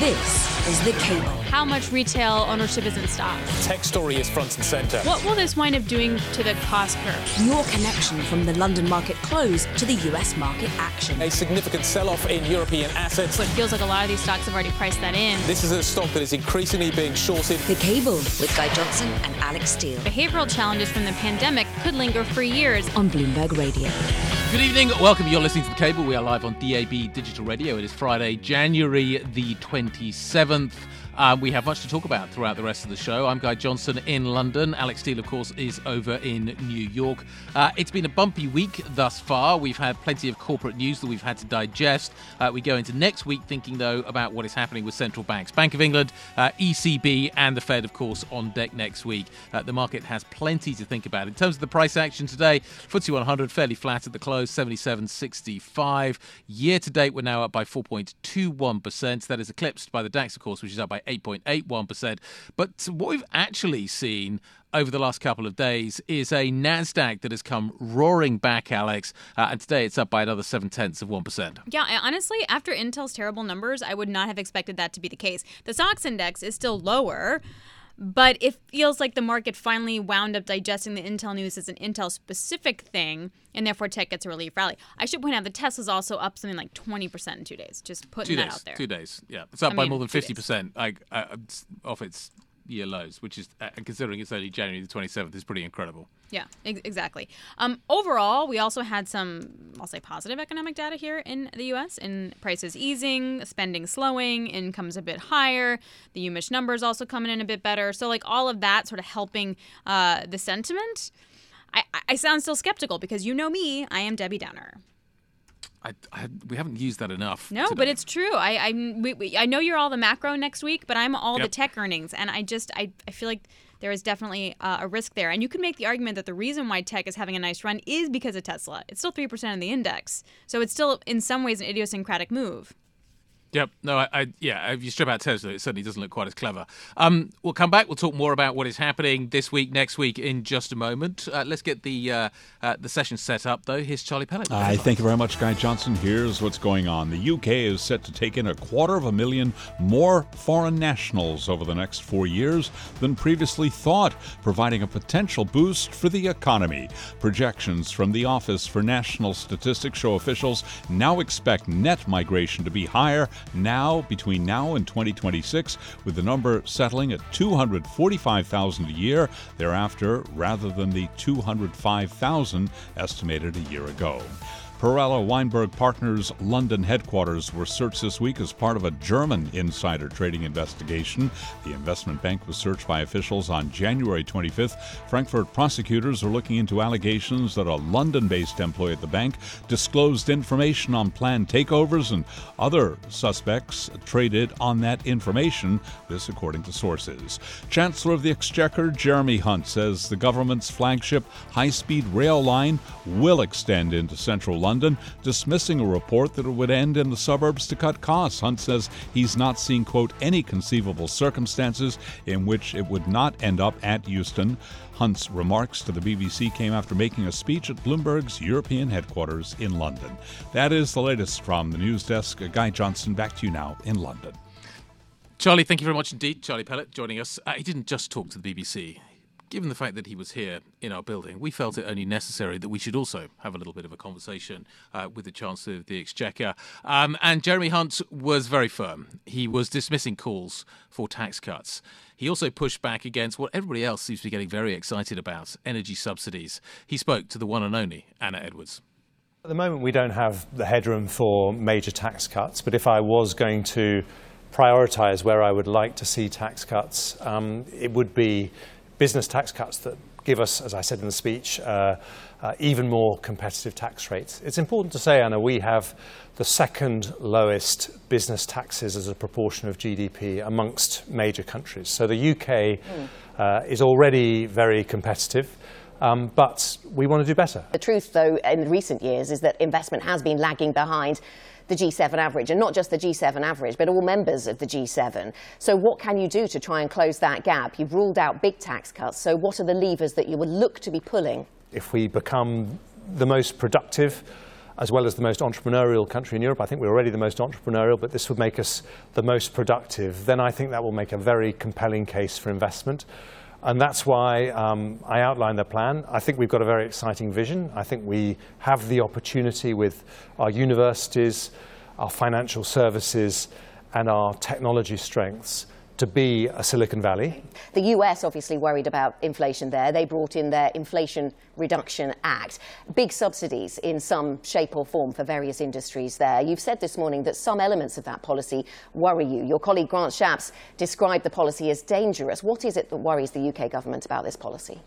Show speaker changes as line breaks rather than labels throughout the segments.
This is The Cable.
How much retail ownership is in stock?
Tech story is front and centre.
What will this wind up doing to the cost curve?
Your connection from the London market close to the US market action.
A significant sell off in European assets.
So it feels like a lot of these stocks have already priced that in.
This is a stock that is increasingly being shorted.
The Cable with Guy Johnson and Alix Steel
Behavioral challenges from the pandemic could linger for years.
on Bloomberg Radio.
Good evening. Welcome. You're listening to The Cable. We are live on DAB Digital Radio. It is Friday, January the 27th. Um, we have much to talk about throughout the rest of the show. I'm Guy Johnson in London. Alix Steel, of course, is over in New York. Uh, it's been a bumpy week thus far. We've had plenty of corporate news that we've had to digest. Uh, we go into next week thinking, though, about what is happening with central banks. Bank of England, uh, ECB, and the Fed, of course, on deck next week. Uh, the market has plenty to think about. In terms of the price action today, FTSE 100 fairly flat at the close, 77.65. Year to date, we're now up by 4.21%. That is eclipsed by the DAX, of course, which is up by 8.81%. But what we've actually seen over the last couple of days is a Nasdaq that has come roaring back, Alix, uh, and today it's up by another seven tenths of one percent.
Yeah, honestly, after Intel's terrible numbers, I would not have expected that to be the case. The SOX index is still lower, but it feels like the market finally wound up digesting the Intel news as an Intel specific thing, and therefore tech gets a relief rally. I should point out that Tesla's also up something like 20% in two days. Just putting
Two
that
days,
out there.
two days, yeah, it's up
I
by
mean,
more than fifty percent, like uh, off its year lows, which is, uh, considering it's only January the twenty seventh, is pretty incredible.
Yeah, ex- exactly. Um, overall, we also had some, I'll say, positive economic data here in the U.S. In prices easing, spending slowing, incomes a bit higher. The UMich numbers also coming in a bit better. So, like all of that, sort of helping uh, the sentiment. I- I sound still skeptical because you know me, I am Debbie Downer.
I, I, we haven't used that enough.
No,
today.
but it's true. I I, we, we, I know you're all the macro next week, but I'm all the tech earnings, and I just I, I feel like there is definitely uh, a risk there. And you can make the argument that the reason why tech is having a nice run is because of Tesla. It's still three percent in the index, so it's still in some ways an idiosyncratic move.
Yep. No, I, I yeah. If you strip out Tesla, it certainly doesn't look quite as clever. Um, we'll come back. We'll talk more about what is happening this week, next week, in just a moment. Uh, let's get the uh, uh, the session set up, though. Here's Charlie Pellet.
I thank you very much, Guy Johnson. Here's what's going on. The UK is set to take in a quarter of a million more foreign nationals over the next four years than previously thought, providing a potential boost for the economy. Projections from the Office for National Statistics show officials now expect net migration to be higher now between now and 2026, with the number settling at 245,000 a year thereafter, rather than the 205,000 estimated a year ago. Perella Weinberg Partners London headquarters were searched this week as part of a German insider trading investigation. The investment bank was searched by officials on January 25th. Frankfurt prosecutors are looking into allegations that a London based employee at the bank disclosed information on planned takeovers and other suspects traded on that information, this according to sources. Chancellor of the Exchequer Jeremy Hunt says the government's flagship high speed rail line will extend into central London, dismissing a report that it would end in the suburbs to cut costs. Hunt says he's not seeing, quote, any conceivable circumstances in which it would not end up at Euston. Hunt's remarks to the BBC came after making a speech at Bloomberg's European headquarters in London. That is the latest from the news desk. Guy Johnson, back to you now in London.
Charlie, thank you very much indeed. Charlie Pellet joining us. Uh, he didn't just talk to the BBC. Given the fact that he was here in our building, we felt it only necessary that we should also have a little bit of a conversation uh, with the Chancellor of the Exchequer. Um, and Jeremy Hunt was very firm. He was dismissing calls for tax cuts. He also pushed back against what everybody else seems to be getting very excited about energy subsidies. He spoke to the one and only Anna Edwards.
At the moment, we don't have the headroom for major tax cuts, but if I was going to prioritise where I would like to see tax cuts, um, it would be business tax cuts that give us, as I said in the speech, uh, uh, even more competitive tax rates. It's important to say, Anna, we have the second lowest business taxes as a proportion of GDP amongst major countries. So the UK uh, is already very competitive. Um, but we want to do better.
The truth, though, in recent years is that investment has been lagging behind the G7 average, and not just the G7 average, but all members of the G7. So, what can you do to try and close that gap? You've ruled out big tax cuts. So, what are the levers that you would look to be pulling?
If we become the most productive as well as the most entrepreneurial country in Europe, I think we're already the most entrepreneurial, but this would make us the most productive, then I think that will make a very compelling case for investment. And that's why um, I outlined the plan. I think we've got a very exciting vision. I think we have the opportunity with our universities, our financial services, and our technology strengths to be a Silicon Valley.
The US obviously worried about inflation there. They brought in their Inflation Reduction Act. Big subsidies in some shape or form for various industries there. You've said this morning that some elements of that policy worry you. Your colleague Grant Shapps described the policy as dangerous. What is it that worries the UK government about this policy?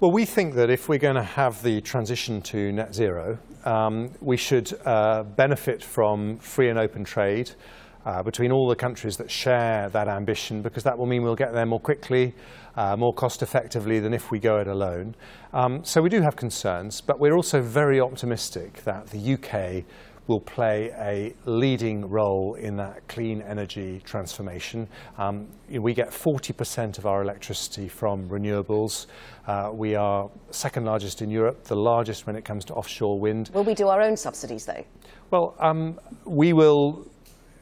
Well, we think that if we're going to have the transition to net zero, um, we should uh, benefit from free and open trade uh, between all the countries that share that ambition because that will mean we'll get there more quickly, uh, more cost effectively than if we go it alone. Um, so we do have concerns, but we're also very optimistic that the UK will play a leading role in that clean energy transformation. Um, we get 40% of our electricity from renewables. Uh, we are second largest in Europe, the largest when it comes to offshore wind.
Will we do our own subsidies though?
Well, um, we will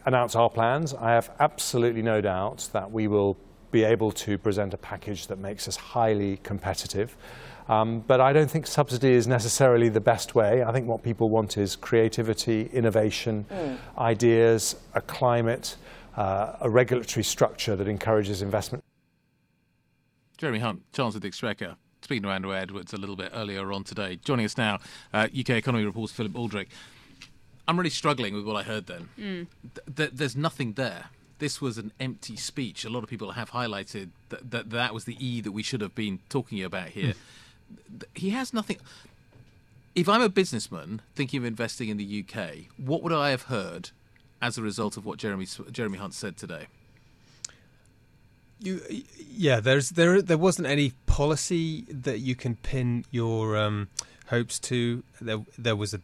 announce our plans. I have absolutely no doubt that we will be able to present a package that makes us highly competitive. Um, but I don't think subsidy is necessarily the best way. I think what people want is creativity, innovation, mm. ideas, a climate, uh, a regulatory structure that encourages investment.
Jeremy Hunt, Chancellor of the Exchequer, speaking to Anna Edwards a little bit earlier on today. Joining us now, uh, UK Economy Report's Philip Aldrick. I'm really struggling with what I heard then. Mm. Th- th- there's nothing there. This was an empty speech. A lot of people have highlighted that that, that was the E that we should have been talking about here. Mm. He has nothing. If I'm a businessman thinking of investing in the UK, what would I have heard as a result of what Jeremy Jeremy Hunt said today?
You, yeah, there's there there wasn't any policy that you can pin your um, hopes to. There there was a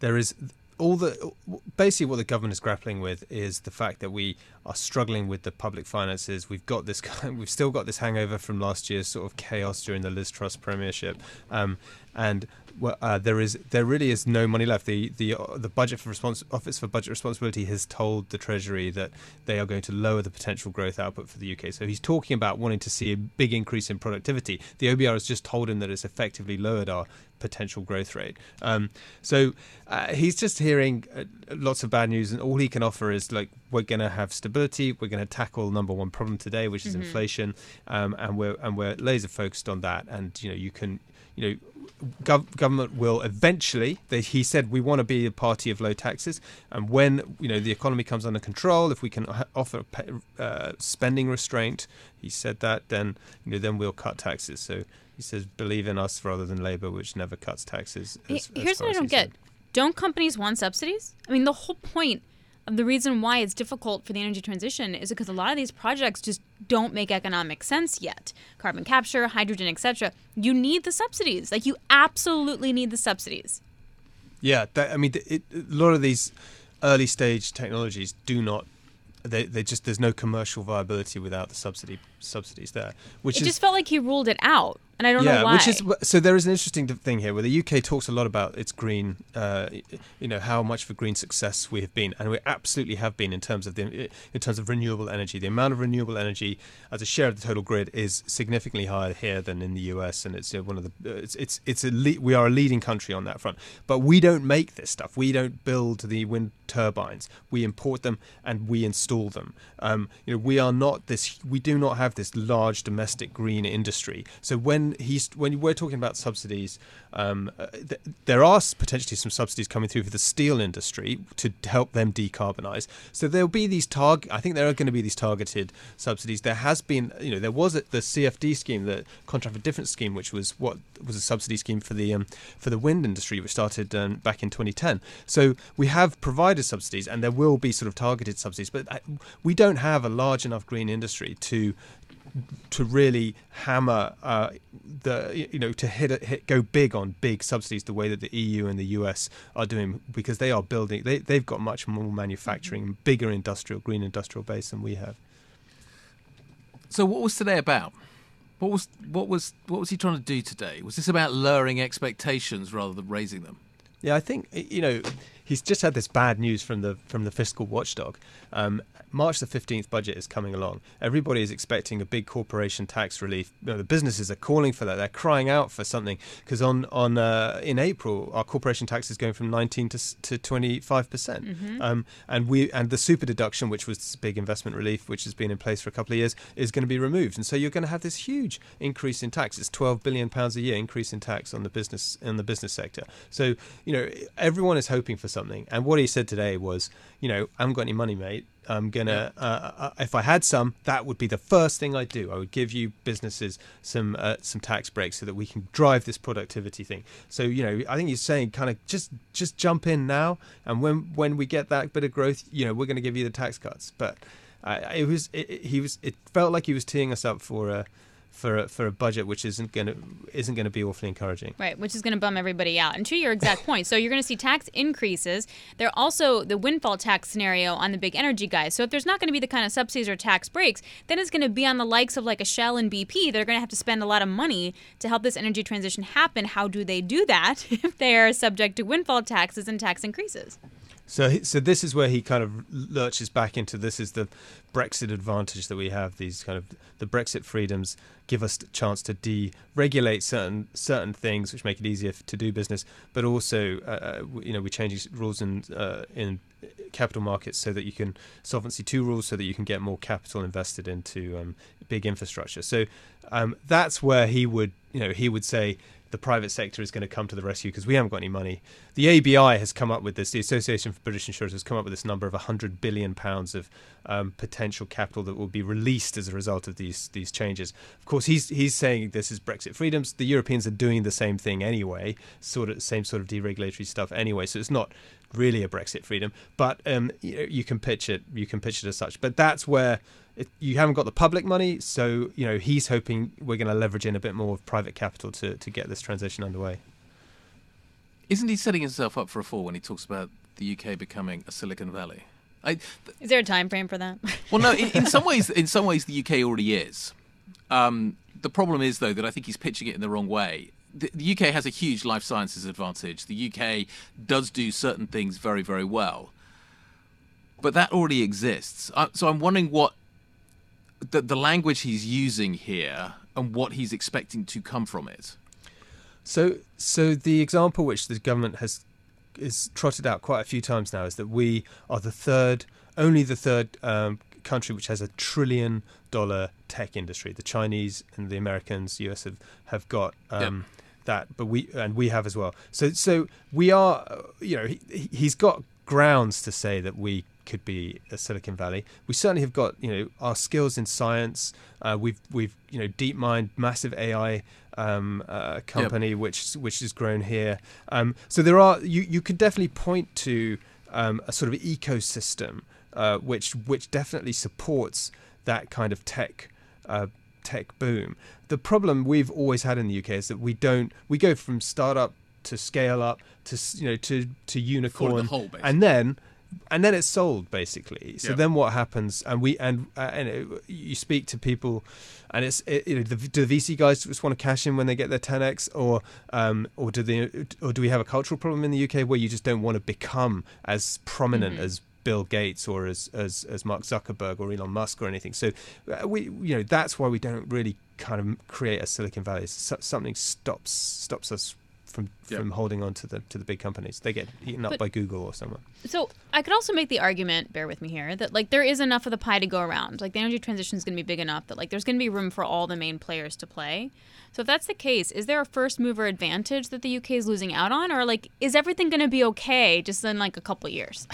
there is all the basically what the government is grappling with is the fact that we are struggling with the public finances. We've got this, we've still got this hangover from last year's sort of chaos during the Liz Truss premiership, um, and uh, there is there really is no money left. The the uh, the budget for response office for budget responsibility has told the Treasury that they are going to lower the potential growth output for the UK. So he's talking about wanting to see a big increase in productivity. The OBR has just told him that it's effectively lowered our potential growth rate. Um, so uh, he's just hearing uh, lots of bad news, and all he can offer is like, we're going to have stability. We're going to tackle number one problem today, which is mm-hmm. inflation, um, and we're and we're laser focused on that. And you know, you can, you know, gov- government will eventually. They, he said we want to be a party of low taxes, and when you know the economy comes under control, if we can offer uh, spending restraint, he said that, then you know, then we'll cut taxes. So he says, "Believe in us rather than Labour, which never cuts taxes."
As, Here's as what I don't get: Don't companies want subsidies? I mean, the whole point the reason why it's difficult for the energy transition is because a lot of these projects just don't make economic sense yet. Carbon capture, hydrogen, etc. You need the subsidies. Like you absolutely need the subsidies.
Yeah, that, I mean, it, a lot of these early stage technologies do not they, they just there's no commercial viability without the subsidy subsidies there. Which
it
is,
just felt like he ruled it out, and I don't
yeah,
know why.
Which is so there is an interesting thing here where the UK talks a lot about its green, uh, you know, how much of a green success we have been, and we absolutely have been in terms of the in terms of renewable energy. The amount of renewable energy as a share of the total grid is significantly higher here than in the US, and it's one of the it's it's it's a le- we are a leading country on that front. But we don't make this stuff. We don't build the wind turbines. We import them and we install them. Um, you know, we are not this. We do not have this large domestic green industry. So when he's when we're talking about subsidies, um, uh, th- there are potentially some subsidies coming through for the steel industry to help them decarbonize. So there'll be these target. I think there are going to be these targeted subsidies. There has been, you know, there was the CFD scheme, the contract for difference scheme, which was what was a subsidy scheme for the um, for the wind industry, which started um, back in 2010. So we have provided subsidies, and there will be sort of targeted subsidies, but uh, we don't have a large enough green industry to to really hammer uh, the you know to hit, hit go big on big subsidies the way that the EU and the US are doing because they are building they they've got much more manufacturing bigger industrial green industrial base than we have.
So what was today about? What was what was what was he trying to do today? Was this about lowering expectations rather than raising them?
Yeah, I think you know he's just had this bad news from the from the fiscal watchdog. Um, March the 15th budget is coming along. Everybody is expecting a big corporation tax relief. You know, the businesses are calling for that. They're crying out for something because on on uh, in April our corporation tax is going from 19 to to 25 percent.
Mm-hmm.
Um, and we and the super deduction, which was big investment relief, which has been in place for a couple of years, is going to be removed. And so you're going to have this huge increase in tax. It's 12 billion pounds a year increase in tax on the business in the business sector. So you know everyone is hoping for something. And what he said today was, you know, I haven't got any money, mate. I'm gonna, uh, uh, if I had some, that would be the first thing I'd do. I would give you businesses some uh, some tax breaks so that we can drive this productivity thing. So you know, I think he's saying kind of just just jump in now, and when when we get that bit of growth, you know, we're going to give you the tax cuts. But it was it, it- he was it felt like he was teeing us up for a for a, for a budget which isn't gonna isn't gonna be awfully encouraging.
Right, which is going to bum everybody out. And to your exact point, so you're going to see tax increases. There also the windfall tax scenario on the big energy guys. So if there's not going to be the kind of subsidies or tax breaks, then it's going to be on the likes of like a Shell and BP that are going to have to spend a lot of money to help this energy transition happen. How do they do that if they are subject to windfall taxes and tax increases?
So, so this is where he kind of lurches back into this is the Brexit advantage that we have. These kind of the Brexit freedoms give us a chance to deregulate certain certain things, which make it easier to do business. But also, uh, uh, you know, we change rules in uh, in capital markets so that you can solvency two rules so that you can get more capital invested into um, big infrastructure. So um, that's where he would, you know, he would say the private sector is going to come to the rescue because we haven't got any money. The ABI has come up with this. The Association for British Insurers has come up with this number of 100 billion pounds of um, potential capital that will be released as a result of these these changes. Of course, he's he's saying this is Brexit freedoms. The Europeans are doing the same thing anyway, sort of same sort of deregulatory stuff anyway. So it's not really a Brexit freedom, but um, you, you can pitch it. You can pitch it as such. But that's where it, you haven't got the public money, so you know he's hoping we're going to leverage in a bit more of private capital to to get this transition underway.
Isn't he setting himself up for a fall when he talks about the UK becoming a Silicon Valley? I, th-
Is there a time frame for that?
well, no. In, in some ways, in some ways, the UK already is. Um, the problem is, though, that I think he's pitching it in the wrong way. The, the UK has a huge life sciences advantage. The UK does do certain things very, very well, but that already exists. Uh, so I'm wondering what the, the language he's using here and what he's expecting to come from it.
So, so the example which the government has is trotted out quite a few times now is that we are the third, only the third um, country which has a trillion dollar tech industry. The Chinese and the Americans, US have have got um, that, but we and we have as well. So, so we are, you know, he- he's got grounds to say that we could be a Silicon Valley. We certainly have got, you know, our skills in science. Uh, we've we've you know DeepMind, massive AI um, uh, company which which has grown here. Um, so there are you you could definitely point to um, a sort of ecosystem uh, which which definitely supports that kind of tech uh, tech boom. The problem we've always had in the UK is that we don't we go from startup to scale up to you know to to unicorn
hole, basically.
and then and then it's sold basically. So
Yeah.
then what happens and we and uh, and it, you speak to people and it's it, you know the, do the VC guys just want to cash in when they get their 10x or um or do they or do we have a cultural problem in the UK where you just don't want to become as prominent as Bill Gates or as, as as Mark Zuckerberg or Elon Musk or anything? So uh, we you know that's why we don't really kind of create a Silicon Valley. So- something stops stops us from
Yeah.
from holding on to the to the big companies they get eaten up
But-
by Google or someone
So I could also make the argument, bear with me here, that like there is enough of the pie to go around. Like the energy transition is going to be big enough that like there's going to be room for all the main players to play. So if that's the case, is there a first mover advantage that the UK is losing out on, or like is everything going to be okay just in like a couple of years?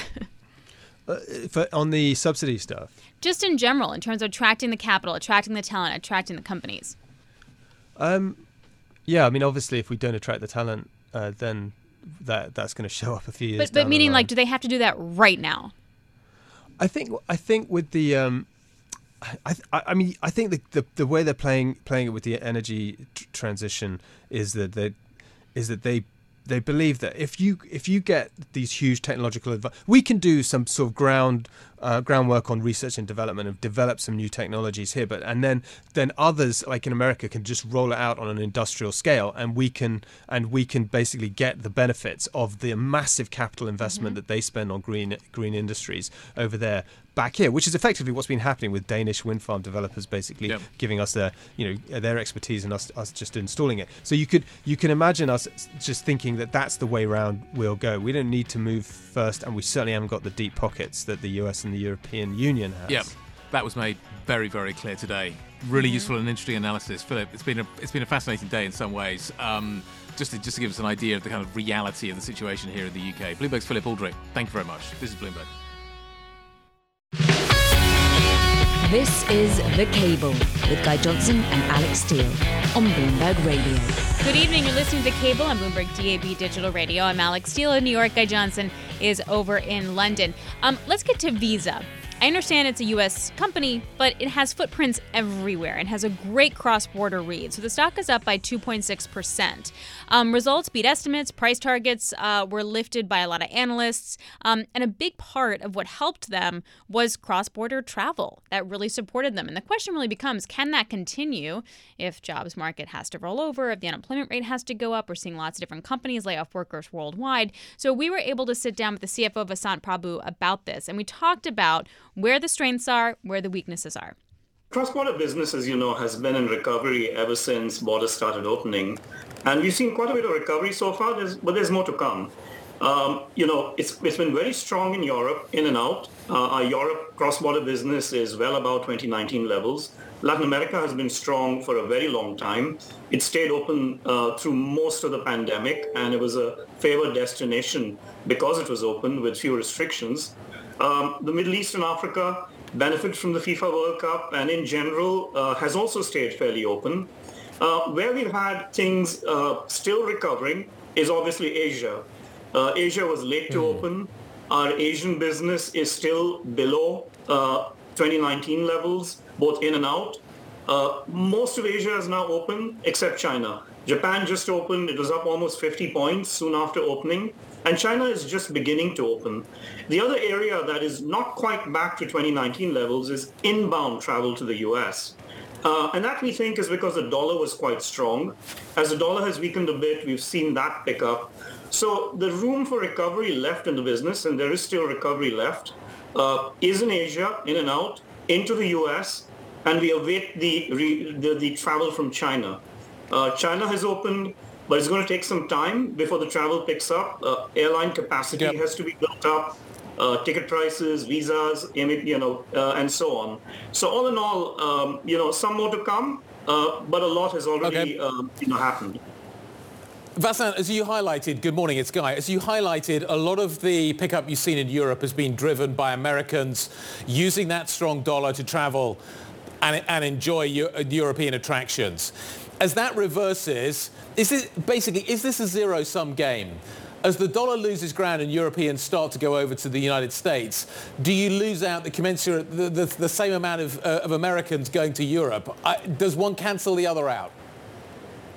for, on the subsidy stuff
just in general, in terms of attracting the capital, attracting the talent, attracting the companies.
Um, yeah, I mean, obviously, if we don't attract the talent, uh, then that that's going to show up a few years.
But but meaning like, do they have to do that right now?
I think I think with the um, I, I I mean I think the, the the way they're playing playing it with the energy tr- transition is that they is that they they believe that if you if you get these huge technological adva- we can do some sort of ground uh, groundwork on research and development and develop some new technologies here. But and then then others like in America can just roll it out on an industrial scale, and we can and we can basically get the benefits of the massive capital investment mm-hmm. that they spend on green green industries over there back here, which is effectively what's been happening with Danish wind farm developers, basically yep. giving us their, you know, their expertise and us, us just installing it. So you could you can imagine us just thinking that that's the way round we'll go. We don't need to move first, and we certainly haven't got the deep pockets that the US and the European Union has.
Yep, that was made very very clear today. Really mm-hmm. useful and interesting analysis, Philip. It's been a it's been a fascinating day in some ways. Um, just to, just to give us an idea of the kind of reality of the situation here in the UK. Bloomberg's Philip Aldrick. Thank you very much. This is Bloomberg.
This is The Cable with Guy Johnson and Alix Steel on Bloomberg Radio.
Good evening. You're listening to The Cable on Bloomberg DAB Digital Radio. I'm Alix Steel in New York. Guy Johnson is over in London. Um, let's get to Visa. I understand it's a US company, but it has footprints everywhere and has a great cross border read. So the stock is up by 2.6%. Um, results beat estimates, price targets uh, were lifted by a lot of analysts. Um, and a big part of what helped them was cross border travel that really supported them. And the question really becomes can that continue if jobs market has to roll over, if the unemployment rate has to go up? We're seeing lots of different companies lay off workers worldwide. So we were able to sit down with the CFO Vasant Prabhu about this. And we talked about where the strengths are, where the weaknesses are.
Cross-border business, as you know, has been in recovery ever since borders started opening. And we've seen quite a bit of recovery so far, there's, but there's more to come. Um, you know, it's, it's been very strong in Europe, in and out. Uh, our Europe cross-border business is well above 2019 levels. Latin America has been strong for a very long time. It stayed open uh, through most of the pandemic, and it was a favored destination because it was open with few restrictions. Um, the Middle East and Africa benefit from the FIFA World Cup and in general uh, has also stayed fairly open. Uh, where we've had things uh, still recovering is obviously Asia. Uh, Asia was late to mm. open. Our Asian business is still below uh, 2019 levels, both in and out. Uh, most of Asia is now open except China. Japan just opened. It was up almost 50 points soon after opening. And China is just beginning to open. The other area that is not quite back to 2019 levels is inbound travel to the US. Uh, and that we think is because the dollar was quite strong. As the dollar has weakened a bit, we've seen that pick up. So the room for recovery left in the business, and there is still recovery left, uh, is in Asia, in and out, into the US, and we await the, the, the travel from China. Uh, China has opened but it's going to take some time before the travel picks up. Uh, airline capacity yep. has to be built up. Uh, ticket prices, visas, you know, uh, and so on. So all in all, um, you know, some more to come, uh, but a lot has already, okay. Um, you know, happened.
Vasant, as you highlighted, good morning, it's Guy. As you highlighted, a lot of the pickup you've seen in Europe has been driven by Americans using that strong dollar to travel and, and enjoy European attractions. As that reverses, is this basically is this a zero-sum game? As the dollar loses ground and Europeans start to go over to the United States, do you lose out the commensurate the, the, the same amount of, uh, of Americans going to Europe? Uh, does one cancel the other out?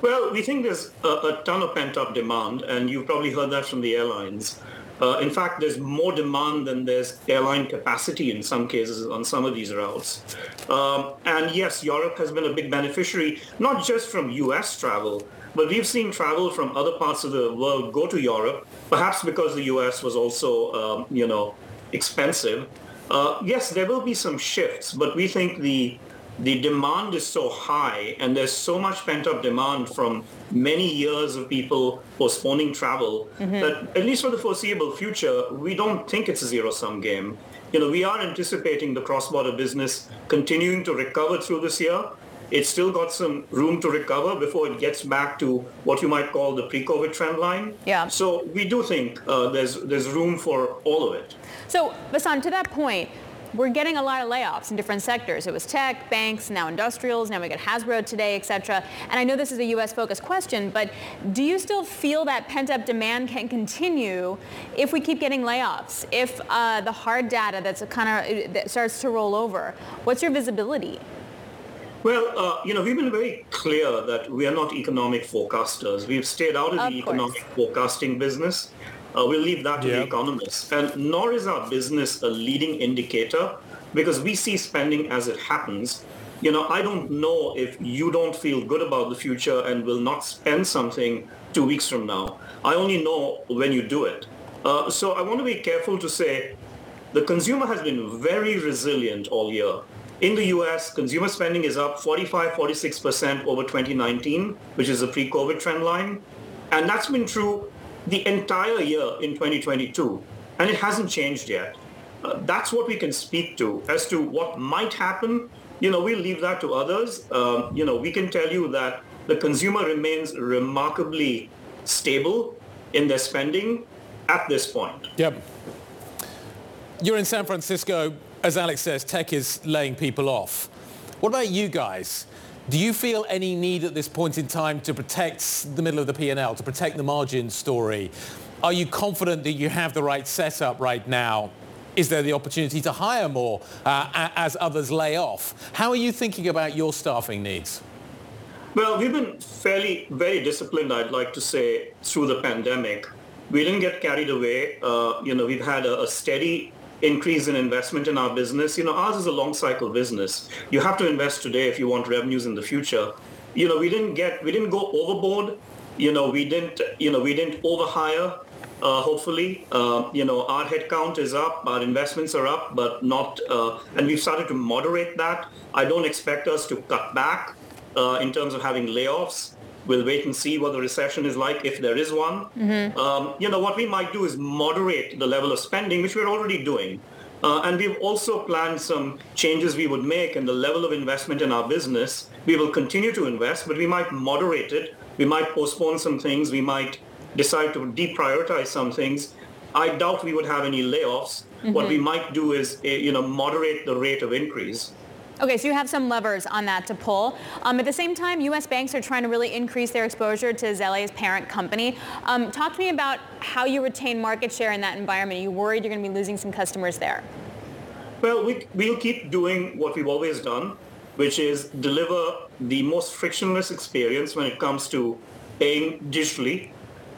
Well, we think there's a, a ton of pent-up demand, and you've probably heard that from the airlines. Uh, in fact, there's more demand than there's airline capacity in some cases on some of these routes. Um, and yes, Europe has been a big beneficiary, not just from US travel, but we've seen travel from other parts of the world go to Europe, perhaps because the US was also, um, you know, expensive. Uh, yes, there will be some shifts, but we think the the demand is so high and there's so much pent-up demand from many years of people postponing travel mm-hmm. that at least for the foreseeable future, we don't think it's a zero-sum game. You know, we are anticipating the cross-border business continuing to recover through this year. It's still got some room to recover before it gets back to what you might call the pre-COVID trend line.
Yeah.
So we do think uh, there's there's room for all of it.
So, Vasant, to that point, we're getting a lot of layoffs in different sectors. It was tech, banks, now industrials, now we got Hasbro today, et cetera. And I know this is a U.S. focused question, but do you still feel that pent up demand can continue if we keep getting layoffs? If uh, the hard data that's kind of that starts to roll over, what's your visibility?
Well, uh, you know, we've been very clear that we are not economic forecasters. We've stayed out of, of the course. economic forecasting business. Uh, we'll leave that to the economists. And nor is our business a leading indicator because we see spending as it happens. You know, I don't know if you don't feel good about the future and will not spend something two weeks from now. I only know when you do it. Uh, so I want to be careful to say the consumer has been very resilient all year. In the US, consumer spending is up 45, 46% over 2019, which is a pre-COVID trend line. And that's been true the entire year in 2022. And it hasn't changed yet. Uh, that's what we can speak to. As to what might happen, you know, we'll leave that to others. Um, you know, we can tell you that the consumer remains remarkably stable in their spending at this point.
Yep. You're in San Francisco. As Alix says, tech is laying people off. What about you guys? Do you feel any need at this point in time to protect the middle of the P&L, to protect the margin story? Are you confident that you have the right setup right now? Is there the opportunity to hire more uh, as others lay off? How are you thinking about your staffing needs?
Well, we've been fairly, very disciplined, I'd like to say, through the pandemic. We didn't get carried away. Uh, you know, we've had a, a steady increase in investment in our business. You know, ours is a long cycle business. You have to invest today if you want revenues in the future. You know, we didn't get, we didn't go overboard. You know, we didn't, you know, we didn't overhire. Uh, hopefully, uh, you know, our headcount is up, our investments are up, but not, uh, and we've started to moderate that. I don't expect us to cut back uh, in terms of having layoffs. We'll wait and see what the recession is like if there is one. Mm-hmm. Um, you know, what we might do is moderate the level of spending, which we're already doing. Uh, and we've also planned some changes we would make in the level of investment in our business. We will continue to invest, but we might moderate it. We might postpone some things. We might decide to deprioritize some things. I doubt we would have any layoffs. Mm-hmm. What we might do is, eh, you know, moderate the rate of increase.
Okay, so you have some levers on that to pull. Um, at the same time, U.S. banks are trying to really increase their exposure to Zelle's parent company. Um, talk to me about how you retain market share in that environment. Are you worried you're going to be losing some customers there?
Well, we, we'll keep doing what we've always done, which is deliver the most frictionless experience when it comes to paying digitally,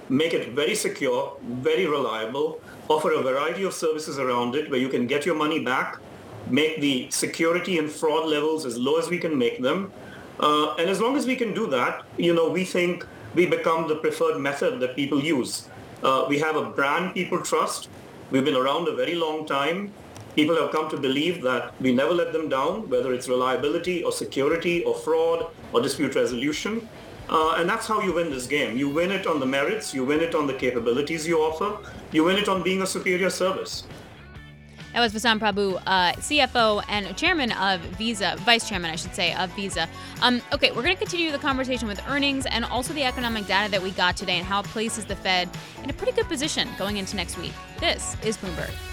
make it very secure, very reliable, offer a variety of services around it where you can get your money back make the security and fraud levels as low as we can make them. Uh, and as long as we can do that, you know, we think we become the preferred method that people use. Uh, we have a brand people trust. We've been around a very long time. People have come to believe that we never let them down, whether it's reliability or security or fraud or dispute resolution. Uh, and that's how you win this game. You win it on the merits, you win it on the capabilities you offer, you win it on being a superior service.
That was Vasant Prabhu, uh, CFO and chairman of Visa, vice chairman, I should say, of Visa. Um, okay, we're going to continue the conversation with earnings and also the economic data that we got today and how it places the Fed in a pretty good position going into next week. This is Bloomberg.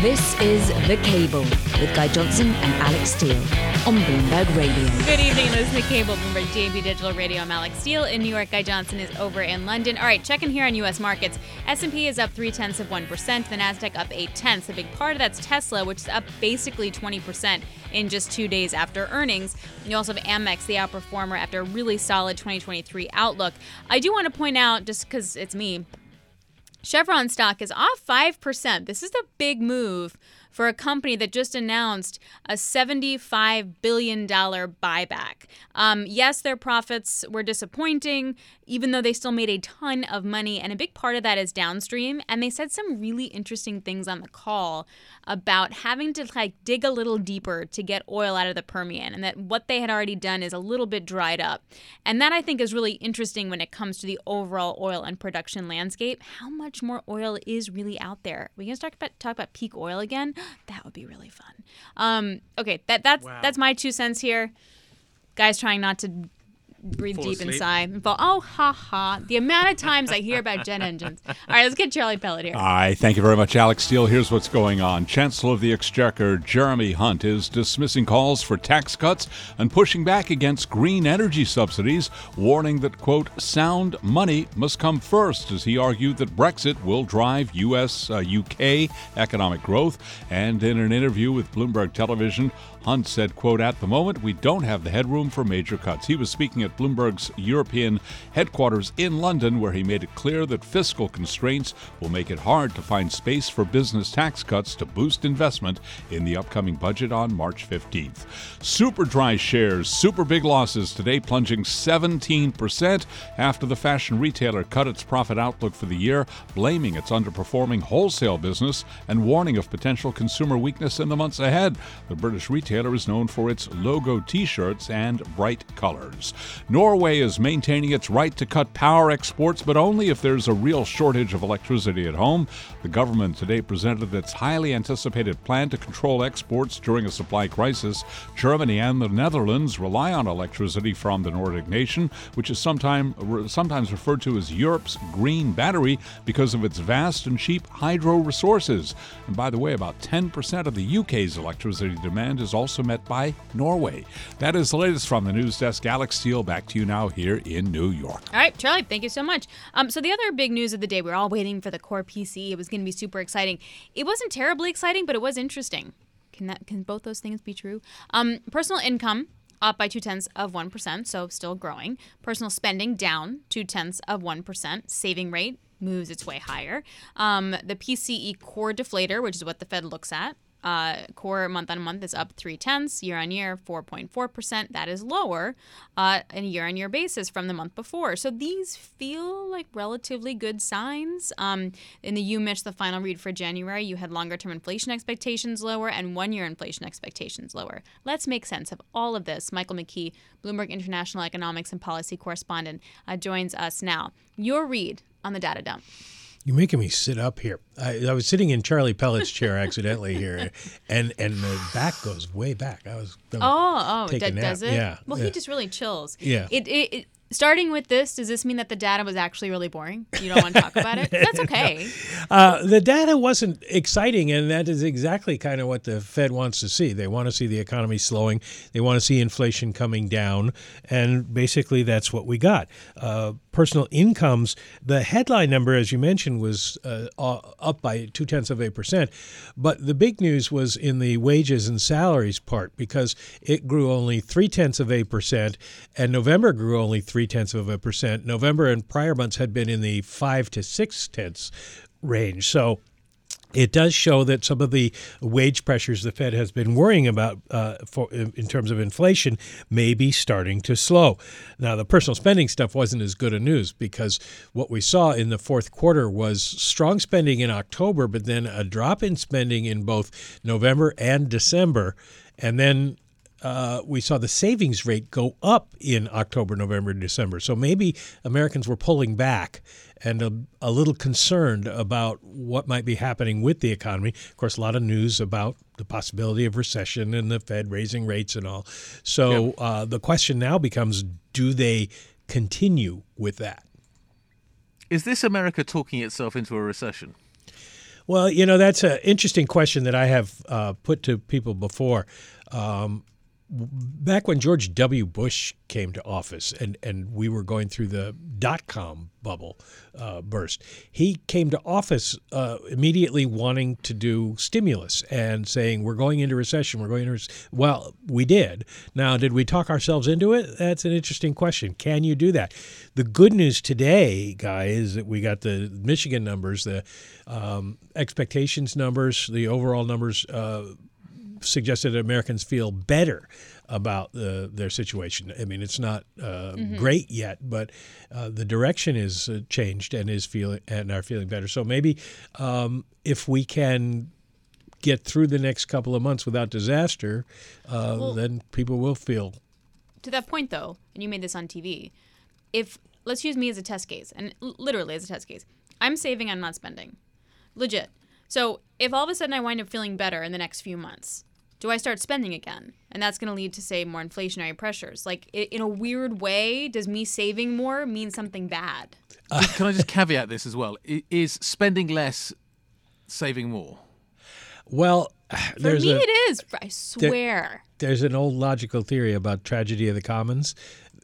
This is The Cable with Guy Johnson and Alix Steel on Bloomberg Radio.
Good evening. This is The Cable, Bloomberg DAB Digital Radio. I'm Alix Steel in New York. Guy Johnson is over in London. All right, checking here on U.S. markets. S&P is up three tenths of one percent. The Nasdaq up eight tenths. A big part of that's Tesla, which is up basically 20 percent in just two days after earnings. You also have Amex, the outperformer, after a really solid 2023 outlook. I do want to point out, just because it's me, Chevron stock is off 5%. This is a big move for a company that just announced a $75 billion buyback. Um, yes, their profits were disappointing, even though they still made a ton of money. And a big part of that is downstream. And they said some really interesting things on the call about having to like dig a little deeper to get oil out of the Permian and that what they had already done is a little bit dried up. And that I think is really interesting when it comes to the overall oil and production landscape. How much more oil is really out there? We can start about talk about peak oil again. That would be really fun. Um, okay, that that's wow. that's my two cents here. Guys trying not to breathe Fall deep asleep. inside and fall. Oh, ha ha. The amount of times I hear about jet engines. All right, let's get Charlie Pellet here.
Hi, thank you very much, Alix Steel. Here's what's going on. Chancellor of the Exchequer Jeremy Hunt is dismissing calls for tax cuts and pushing back against green energy subsidies, warning that, quote, sound money must come first, as he argued that Brexit will drive U.S. Uh, UK economic growth. And in an interview with Bloomberg Television, Hunt said, quote, at the moment, we don't have the headroom for major cuts. He was speaking at Bloomberg's European headquarters in London, where he made it clear that fiscal constraints will make it hard to find space for business tax cuts to boost investment in the upcoming budget on March 15th. Superdry shares super big losses today, plunging 17% after the fashion retailer cut its profit outlook for the year, blaming its underperforming wholesale business and warning of potential consumer weakness in the months ahead. The British retailer is known for its logo t shirts and bright colors. Norway is maintaining its right to cut power exports, but only if there's a real shortage of electricity at home. The government today presented its highly anticipated plan to control exports during a supply crisis. Germany and the Netherlands rely on electricity from the Nordic nation, which is sometime, sometimes referred to as Europe's green battery because of its vast and cheap hydro resources. And by the way, about 10% of the UK's electricity demand is also met by Norway. That is the latest from the news desk. Alix Steel, back to you now here in New York.
All right, Charlie, thank you so much. Um, so the other big news of the day, we are all waiting for the core PC. It was going to be super exciting. It wasn't terribly exciting, but it was interesting. Can that can both those things be true? Um, personal income up by two tenths of 1%, so still growing. Personal spending down two tenths of 1%. Saving rate moves its way higher. Um, the PCE core deflator, which is what the Fed looks at, uh, core month on month is up three tenths year on year, 4.4%. That is lower uh, in a year on year basis from the month before. So these feel like relatively good signs. Um, in the UMich, the final read for January, you had longer term inflation expectations lower and one year inflation expectations lower. Let's make sense of all of this. Michael McKee, Bloomberg International Economics and Policy Correspondent, uh, joins us now. Your read on the data dump.
You're making me sit up here. I, I was sitting in Charlie Pellet's chair accidentally here, and and the back goes way back. I was
oh oh d- does it?
Yeah.
Well,
yeah.
he just really chills.
Yeah.
It, it, it starting with this, does this mean that the data was actually really boring? You don't want to talk about it? That's okay.
Uh, the data wasn't exciting, and that is exactly kind of what the Fed wants to see. They want to see the economy slowing, they want to see inflation coming down, and basically that's what we got. Uh, personal incomes, the headline number, as you mentioned, was uh, up by two tenths of a percent, but the big news was in the wages and salaries part because it grew only three tenths of a percent, and November grew only three three tenths of a percent. November and prior months had been in the five to six tenths range. So it does show that some of the wage pressures the Fed has been worrying about uh, for, in terms of inflation may be starting to slow. Now, the personal spending stuff wasn't as good a news because what we saw in the fourth quarter was strong spending in October, but then a drop in spending in both November and December. And then uh, we saw the savings rate go up in October, November, and December. So maybe Americans were pulling back and a, a, little concerned about what might be happening with the economy. Of course, a lot of news about the possibility of recession and the Fed raising rates and all. So uh, the question now becomes do they continue with that?
Is this America talking itself into a recession?
Well, you know, that's an interesting question that I have uh, put to people before. Um, back when George W. Bush came to office and, and we were going through the dot com bubble uh, burst, he came to office uh, immediately wanting to do stimulus and saying, We're going into recession. We're going into. Well, we did. Now, did we talk ourselves into it? That's an interesting question. Can you do that? The good news today, guys, is that we got the Michigan numbers, the um, expectations numbers, the overall numbers. Uh, suggested that Americans feel better about uh, their situation. I mean, it's not uh, mm-hmm. great yet, but uh, the direction is uh, changed and is feeling and are feeling better. So maybe um, if we can get through the next couple of months without disaster, uh, well, then people will feel.
To that point, though, and you made this on TV, if let's use me as a test case, and literally as a test case, I'm saving, I'm not spending, legit. So if all of a sudden I wind up feeling better in the next few months, do I start spending again? And that's going to lead to, say, more inflationary pressures. Like, in a weird way, does me saving more mean something bad?
Uh, Can I just caveat this as well? Is spending less saving more?
Well,
for me, a, it is. I swear.
There, there's an old logical theory about tragedy of the commons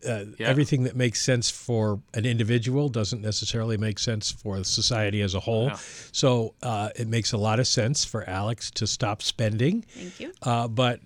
uh, yeah. everything that makes sense for an individual doesn't necessarily make sense for society as a whole. Yeah. So uh, it makes a lot of sense for Alix to stop spending.
Thank you.
Uh, but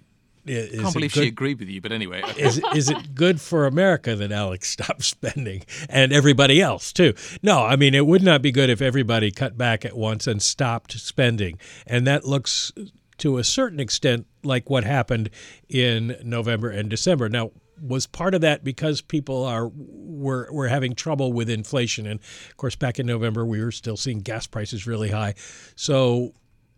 i- is
I can't
it
believe
good-
she agreed with you, but anyway.
is is it good for America that Alix stopped spending and everybody else too? No, I mean it would not be good if everybody cut back at once and stopped spending, and that looks to a certain extent like what happened in November and December. Now, was part of that because people are were were having trouble with inflation, and of course back in November we were still seeing gas prices really high, so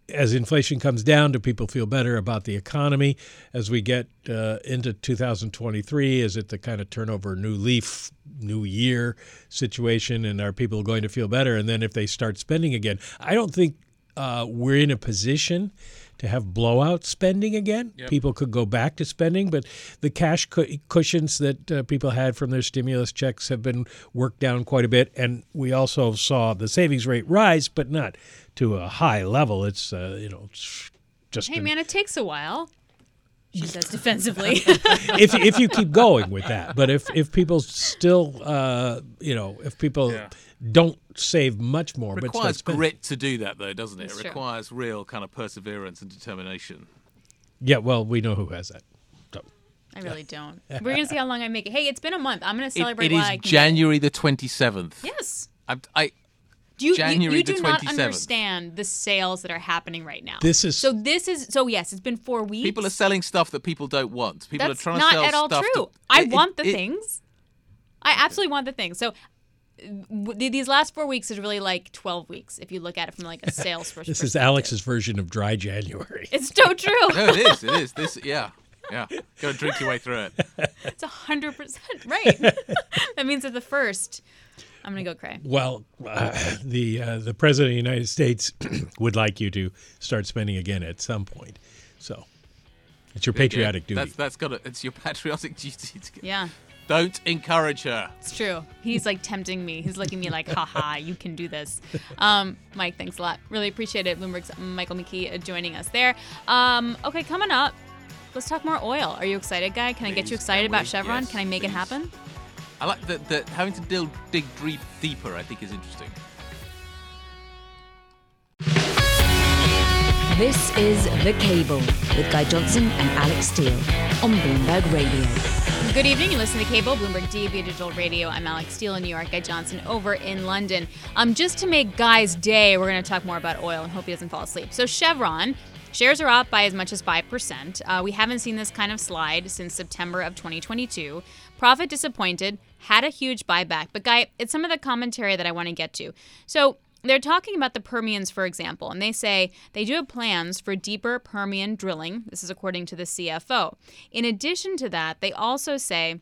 as inflation comes down, do people feel better about the economy as we get uh, into 2023? Is it the kind of turnover, new leaf, new year situation? And are people going to feel better? And then if they start spending again, I don't think uh, we're in a position to have blowout spending again. People could go back to spending, but the cash cu- cushions that uh, people had from their stimulus checks have been worked down quite a bit. And we also saw the savings rate rise, but not to a high level. It's uh, you know just
Hey
an-
man, it takes a while. She says defensively.
if if you keep going with that. But if if people still uh, you know if people don't save much more, but start
requires
spending-
grit to do that, though, doesn't it?
It's
It
true.
requires real kind of perseverance and determination.
Yeah, well, we know who has that. So,
I really don't. We're gonna see how long I make it. Hey, it's been a month. I'm gonna celebrate.
it
while
is
I can.
January the 27th.
Yes.
I, I,
Do you, you-
January
you,
the
do not
27th.
understand the sales that are happening right now.
This is-
so. This is so. Yes, it's been four weeks.
people are selling stuff that people don't want. People
That's
are trying
not
to sell
at all true.
that-
I
It-
want the
it-
things. I absolutely want the things. So. These last four weeks is really like twelve weeks if you look at it from like a sales perspective.
this is Alix's version of dry January.
It's so true.
No, it is. It is. This, yeah, yeah. Go and drink your way through it.
It's hundred percent right. that means at the first, I'm gonna go cry.
Well, uh, the uh, the president of the United States would like you to start spending again at some point. So it's your patriotic duty.
That's that's got to, It's your patriotic duty. To get,
Yeah.
Don't encourage her.
It's true. He's like tempting me. He's looking at me like, haha, you can do this. Um, Mike, thanks a lot. Really appreciate it. Bloomberg's Michael McKee uh, joining us there. Um, okay, coming up, let's talk more oil. Are you excited, guy? Can I get you excited about
we?
Chevron?
Yes,
can I make it happen?
I like that. That having to deal, dig deep, deeper. I think is interesting.
This is The Cable with Guy Johnson and Alix Steel on Bloomberg Radio.
Good evening. You listen to Cable, Bloomberg DAB Digital Radio. I'm Alix Steel in New York, Guy Johnson over in London. Um, just to make Guy's day, we're going to talk more about oil and hope he doesn't fall asleep. So Chevron. Shares are up by as much as 5%. Uh, we haven't seen this kind of slide since September of 2022. Profit disappointed, had a huge buyback. But, Guy, it's some of the commentary that I want to get to. So, they're talking about the Permians, for example, and they say they do have plans for deeper Permian drilling. This is according to the CFO. In addition to that, they also say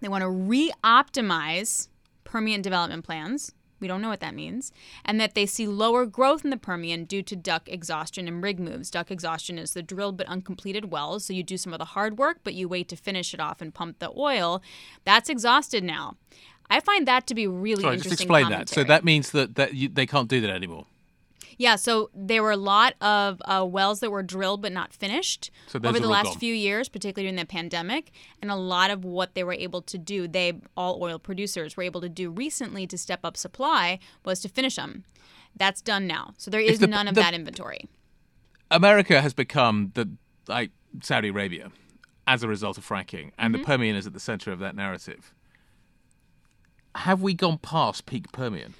they want to re optimize Permian development plans. We don't know what that means. And that they see lower growth in the Permian due to DUC exhaustion and rig moves. DUC exhaustion is the drilled but uncompleted wells. So you do some of the hard work, but you wait to finish it off and pump the oil. That's exhausted now. I find that to be really
Sorry, just
interesting.
explain that. So that means that that you, they can't do that anymore.
Yeah, so there were a lot of uh, wells that were drilled but not finished
So
over the last few years, particularly during the pandemic. And a lot of what they were able to do, they, all oil producers, were able to do recently to step up supply was to finish them. That's done now. So there is
the-
none of
the-
that inventory.
America has become the like Saudi Arabia as a result of fracking, and
Mm-hmm.
the Permian is at the center of that narrative. Have we gone past peak Permian?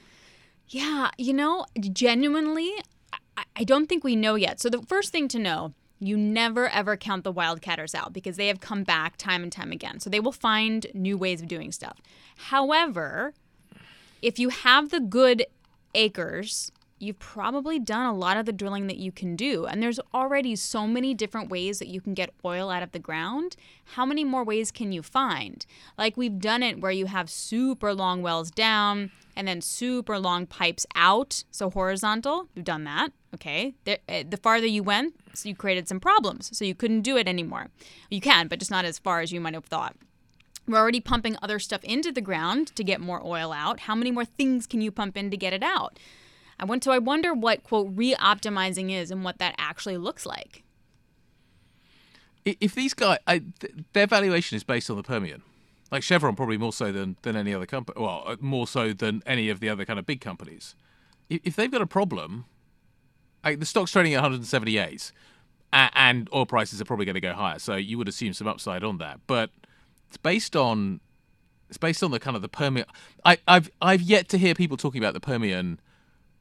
Yeah, you know, genuinely, I, don't think we know yet. So the first thing to know, you never ever count the wildcatters out because they have come back time and time again. So they will find new ways of doing stuff. However, if you have the good acres, you've probably done a lot of the drilling that you can do. And there's already so many different ways that you can get oil out of the ground. How many more ways can you find? Like we've done it where you have super long wells down and then super long pipes out, so horizontal. We've done that. Okay. There, uh, the farther you went, so you created some problems. So you couldn't do it anymore. You can, but just not as far as you might have thought. We're already pumping other stuff into the ground to get more oil out. How many more things can you pump in to get it out? I want to I wonder what quote re-optimizing is and what that actually looks like.
If these guys, I, th- their valuation is based on the Permian, like Chevron, probably more so than than any other company. Well, uh, more so than any of the other kind of big companies. If they've got a problem, like the stock's trading at 178. and oil prices are probably going to go higher. So you would assume some upside on that, but it's based on it's based on the kind of the Permian. I, I've I've yet to hear people talking about the Permian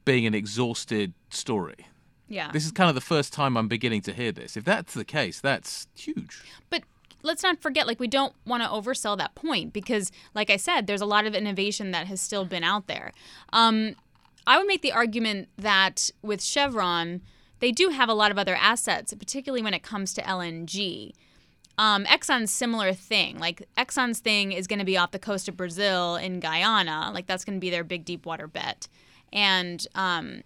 being an exhausted story.
Yeah.
This is kind of the first time I'm beginning to hear this. If that's the case, that's huge.
But let's not forget, like, we don't want to oversell that point because, like I said, there's a lot of innovation that has still been out there. Um, I would make the argument that with Chevron, they do have a lot of other assets, particularly when it comes to LNG. Um, Exxon's similar thing. Like Exxon's thing is going to be off the coast of Brazil in Guyana. Like that's going to be their big deep water bet. And um,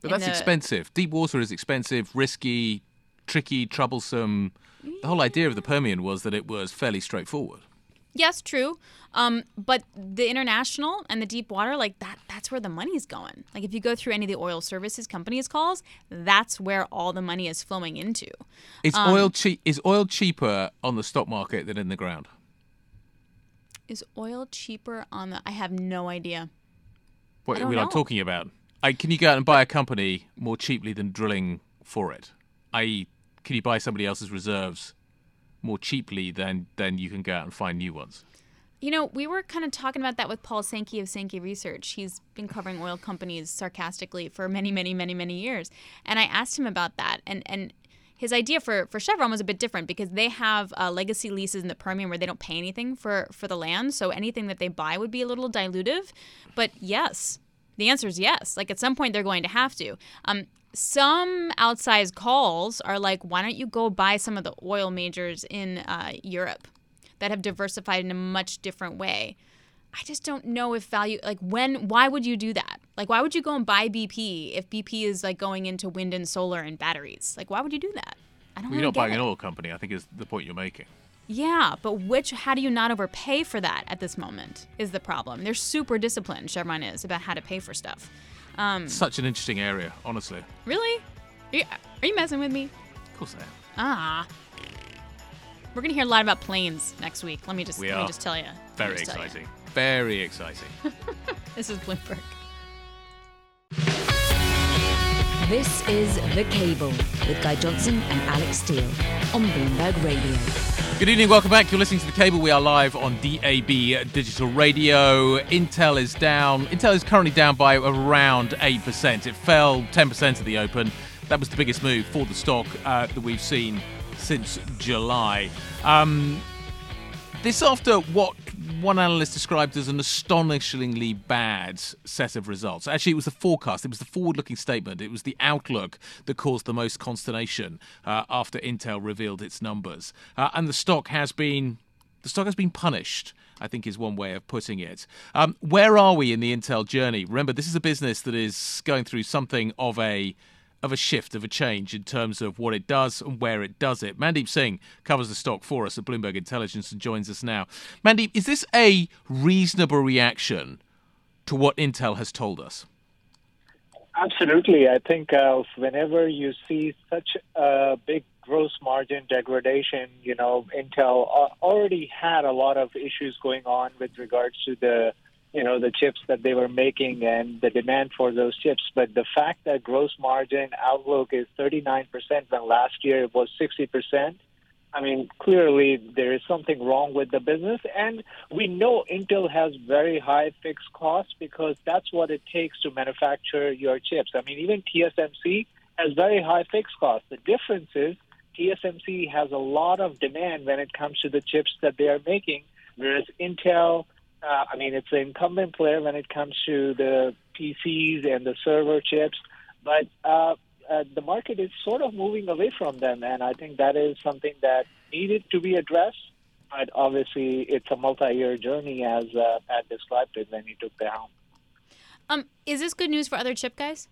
But that's
the-
expensive. Deep water is expensive, risky, tricky, troublesome. The whole idea of the Permian was that it was fairly straightforward.
Yes, true. Um, but the international and the deep water, like that, that's where the money's going. Like if you go through any of the oil services companies' calls, that's where all the money is flowing into.
Is
Um,
oil cheap? Is oil cheaper on the stock market than in the ground?
Is oil cheaper on the? I have no idea.
What are we not talking about? I, can you go out and buy a company more cheaply than drilling for it? I.e., can you buy somebody else's reserves more cheaply than than you can go out and find new ones?
You know, we were kind of talking about that with Paul Sankey of Sankey Research. He's been covering oil companies sarcastically for many, many, many, many years. And I asked him about that. And, and his idea for, for Chevron was a bit different because they have uh, legacy leases in the Permian where they don't pay anything for, for the land. So anything that they buy would be a little dilutive. But yes, the answer is yes. Like at some point, they're going to have to. Um, some outsized calls are like, why don't you go buy some of the oil majors in uh, Europe? that have diversified in a much different way. I just don't know if value like when why would you do that? Like why would you go and buy BP if BP is like going into wind and solar and batteries? Like why would you do that? I don't
Well, you're not buying
it.
an oil company. I think is the point you're making.
Yeah, but which how do you not overpay for that at this moment is the problem. They're super disciplined, Chevron is, about how to pay for stuff. Um,
Such an interesting area, honestly.
really? Are you, are you messing with me?
Of course I am.
Ah. We're gonna hear a lot about planes next week. Let me just
We
let
are.
me just tell you.
Very exciting. Very exciting.
This is Bloomberg.
This is The Cable with Guy Johnson and Alix Steel on Bloomberg Radio.
Good evening, welcome back. You're listening to The Cable. We are live on DAB Digital Radio. Intel is down. Intel is currently down by around 8%. It fell 10% at the open. That was the biggest move for the stock uh, that we've seen since July. Um, this after what one analyst described as an astonishingly bad set of results. Actually, it was the forecast, it was the forward looking statement, it was the outlook that caused the most consternation uh, after Intel revealed its numbers. Uh, and the stock has been. The stock has been punished, I think is one way of putting it. Um, where are we in the Intel journey? Remember, this is a business that is going through something of a of a shift, of a change in terms of what it does and where it does it. Mandeep Singh covers the stock for us at Bloomberg Intelligence and joins us now. Mandeep, is this a reasonable reaction to what Intel has told us?
Absolutely. I think uh, whenever you see such a big gross margin degradation, you know, Intel already had a lot of issues going on with regards to the, you know, the chips that they were making and the demand for those chips. But the fact that gross margin outlook is 39% when last year it was 60%, I mean, clearly there is something wrong with the business. And we know Intel has very high fixed costs because that's what it takes to manufacture your chips. I mean, even TSMC has very high fixed costs. The difference is TSMC has a lot of demand when it comes to the chips that they are making, whereas Intel, uh, I mean, it's the incumbent player when it comes to the PCs and the server chips. But uh, uh, the market is sort of moving away from them, and I think that is something that needed to be addressed. But obviously, it's a multi-year journey, as uh, Pat described it when he took the helm.
Um, is this good news for other chip guys?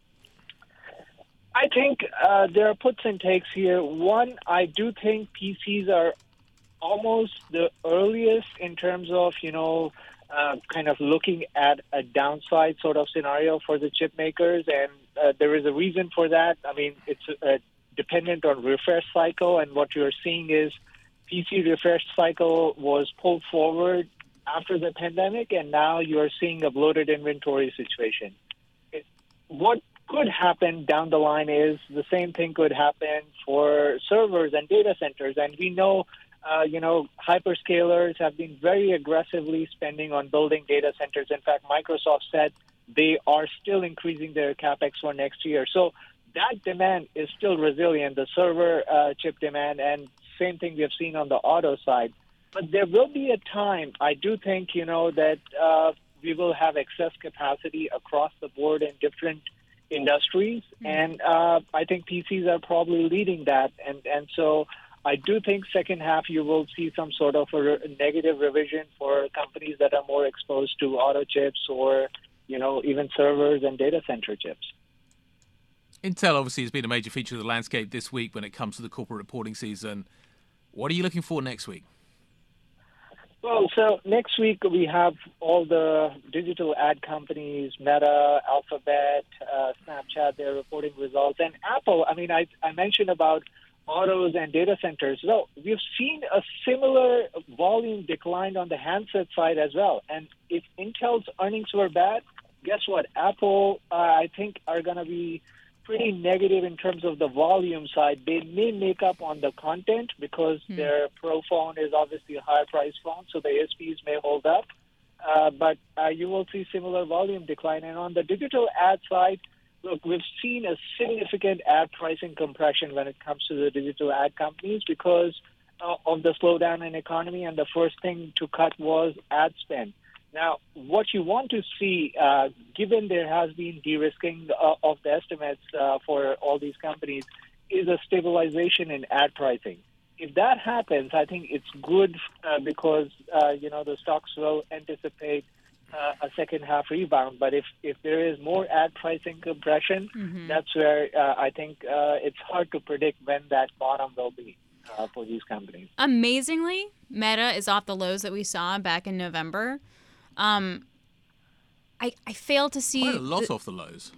I think uh, there are puts and takes here. One, I do think PCs are almost the earliest in terms of you know uh, kind of looking at a downside sort of scenario for the chip makers, and uh, there is a reason for that. I mean, it's uh, dependent on refresh cycle, and what you're seeing is PC refresh cycle was pulled forward after the pandemic, and now you are seeing a bloated inventory situation. It, what could happen down the line is the same thing could happen for servers and data centers. And we know, uh, you know, hyperscalers have been very aggressively spending on building data centers. In fact, Microsoft said they are still increasing their capex for next year. So that demand is still resilient, the server uh, chip demand, and same thing we have seen on the auto side. But there will be a time, I do think, you know, that uh, we will have excess capacity across the board in different industries, mm-hmm. and uh, I think PCs are probably leading that, and and so I do think second half you will see some sort of a re- negative revision for companies that are more exposed to auto chips or you know even servers and data center chips.
Intel obviously has been a major feature of the landscape this week when it comes to the corporate reporting season. What are you looking for next week?
Well, so next week we have all the digital ad companies, Meta, Alphabet, uh, Snapchat, they're reporting results. And Apple, I mean, I, I mentioned about autos and data centers. So we've seen a similar volume decline on the handset side as well. And if Intel's earnings were bad, guess what? Apple, uh, I think, are going to be pretty negative in terms of the volume side. They may make up on the content because hmm. their Pro phone is obviously a higher price phone, so the ASPs may hold up. Uh, but uh, you will see similar volume decline. And on the digital ad side, look, we've seen a significant ad pricing compression when it comes to the digital ad companies because uh, of the slowdown in economy. And the first thing to cut was ad spend. Now, what you want to see, uh, given there has been de-risking uh, of the estimates uh, for all these companies, is a stabilization in ad pricing. If that happens, I think it's good uh, because uh, you know the stocks will anticipate uh, a second half rebound. But if if there is more ad pricing compression, mm-hmm. that's where I think it's hard to predict when that bottom will be. for these companies.
Amazingly, Meta is off the lows that we saw back in November. Um, I I fail to see
Quite a lot the, off the lows.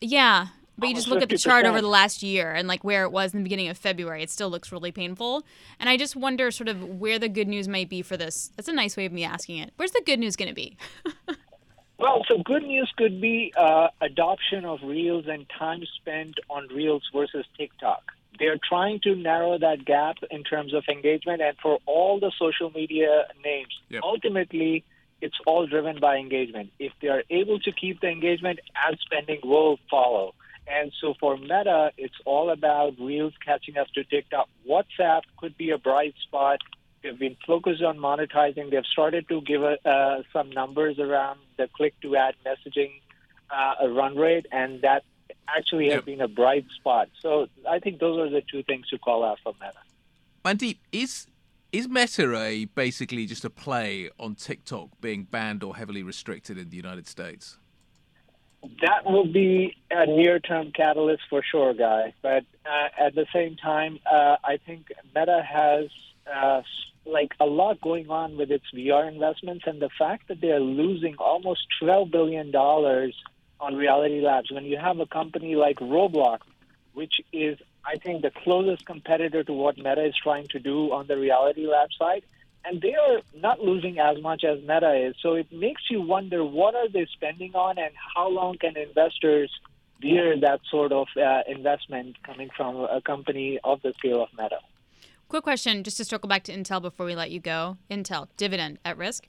Yeah, but you just look at the chart over the last year and like where it was in the beginning of February, it still looks really painful. And I just wonder sort of where the good news might be for this. That's a nice way of me asking it. Where's the good news going to be?
well, so good news could be uh, adoption of Reels and time spent on Reels versus TikTok. They're trying to narrow that gap in terms of engagement, and for all the social media names, yep. ultimately it's all driven by engagement. If they are able to keep the engagement, ad spending will follow. And so for Meta, it's all about Reels catching up to TikTok. WhatsApp could be a bright spot. They've been focused on monetizing. They've started to give uh, some numbers around the click to ad messaging uh, run rate, and that actually has yep. been a bright spot. So I think those are the two things to call out for Meta.
Mandeep, is is Meta a basically just a play on TikTok being banned or heavily restricted in the United States?
That will be a near-term catalyst for sure, guy. But uh, at the same time, uh, I think Meta has uh, like a lot going on with its VR investments, and the fact that they are losing almost twelve billion dollars on Reality Labs. When you have a company like Roblox, which is I think, the closest competitor to what Meta is trying to do on the Reality Lab side. And they are not losing as much as Meta is. So it makes you wonder what are they spending on and how long can investors bear that sort of uh, investment coming from a company of the scale of Meta.
Quick question, just to circle back to Intel before we let you go. Intel, dividend at risk?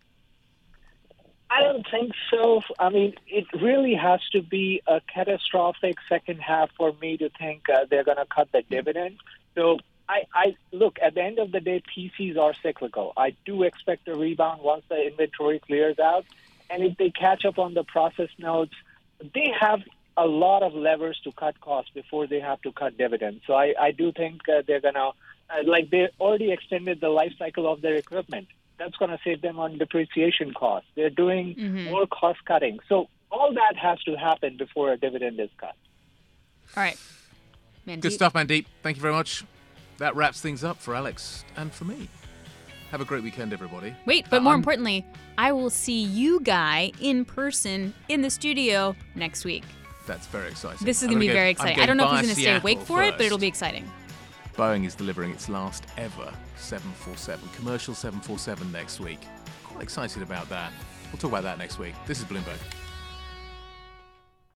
I don't think so. I mean, it really has to be a catastrophic second half for me to think uh, they're going to cut the dividend. So I, I look at the end of the day, PCs are cyclical. I do expect a rebound once the inventory clears out, and if they catch up on the process nodes, they have a lot of levers to cut costs before they have to cut dividends. So I, I do think uh, they're going to, uh, like, they already extended the life cycle of their equipment that's going to save them on depreciation costs. They're doing mm-hmm. more cost cutting. So all that has to happen before a dividend is cut.
All right.
Mandeep. Good stuff, Mandeep. Thank you very much. That wraps things up for Alix and for me. Have a great weekend, everybody.
Wait, but uh, more importantly, I will see you guy in person in the studio next week.
That's very exciting.
This is going to be
go,
very exciting. I don't know if he's going to stay awake for first. it, but it'll be exciting.
Boeing is delivering its last ever 747, commercial 747 next week. Quite excited about that. We'll talk about that next week. This is Bloomberg.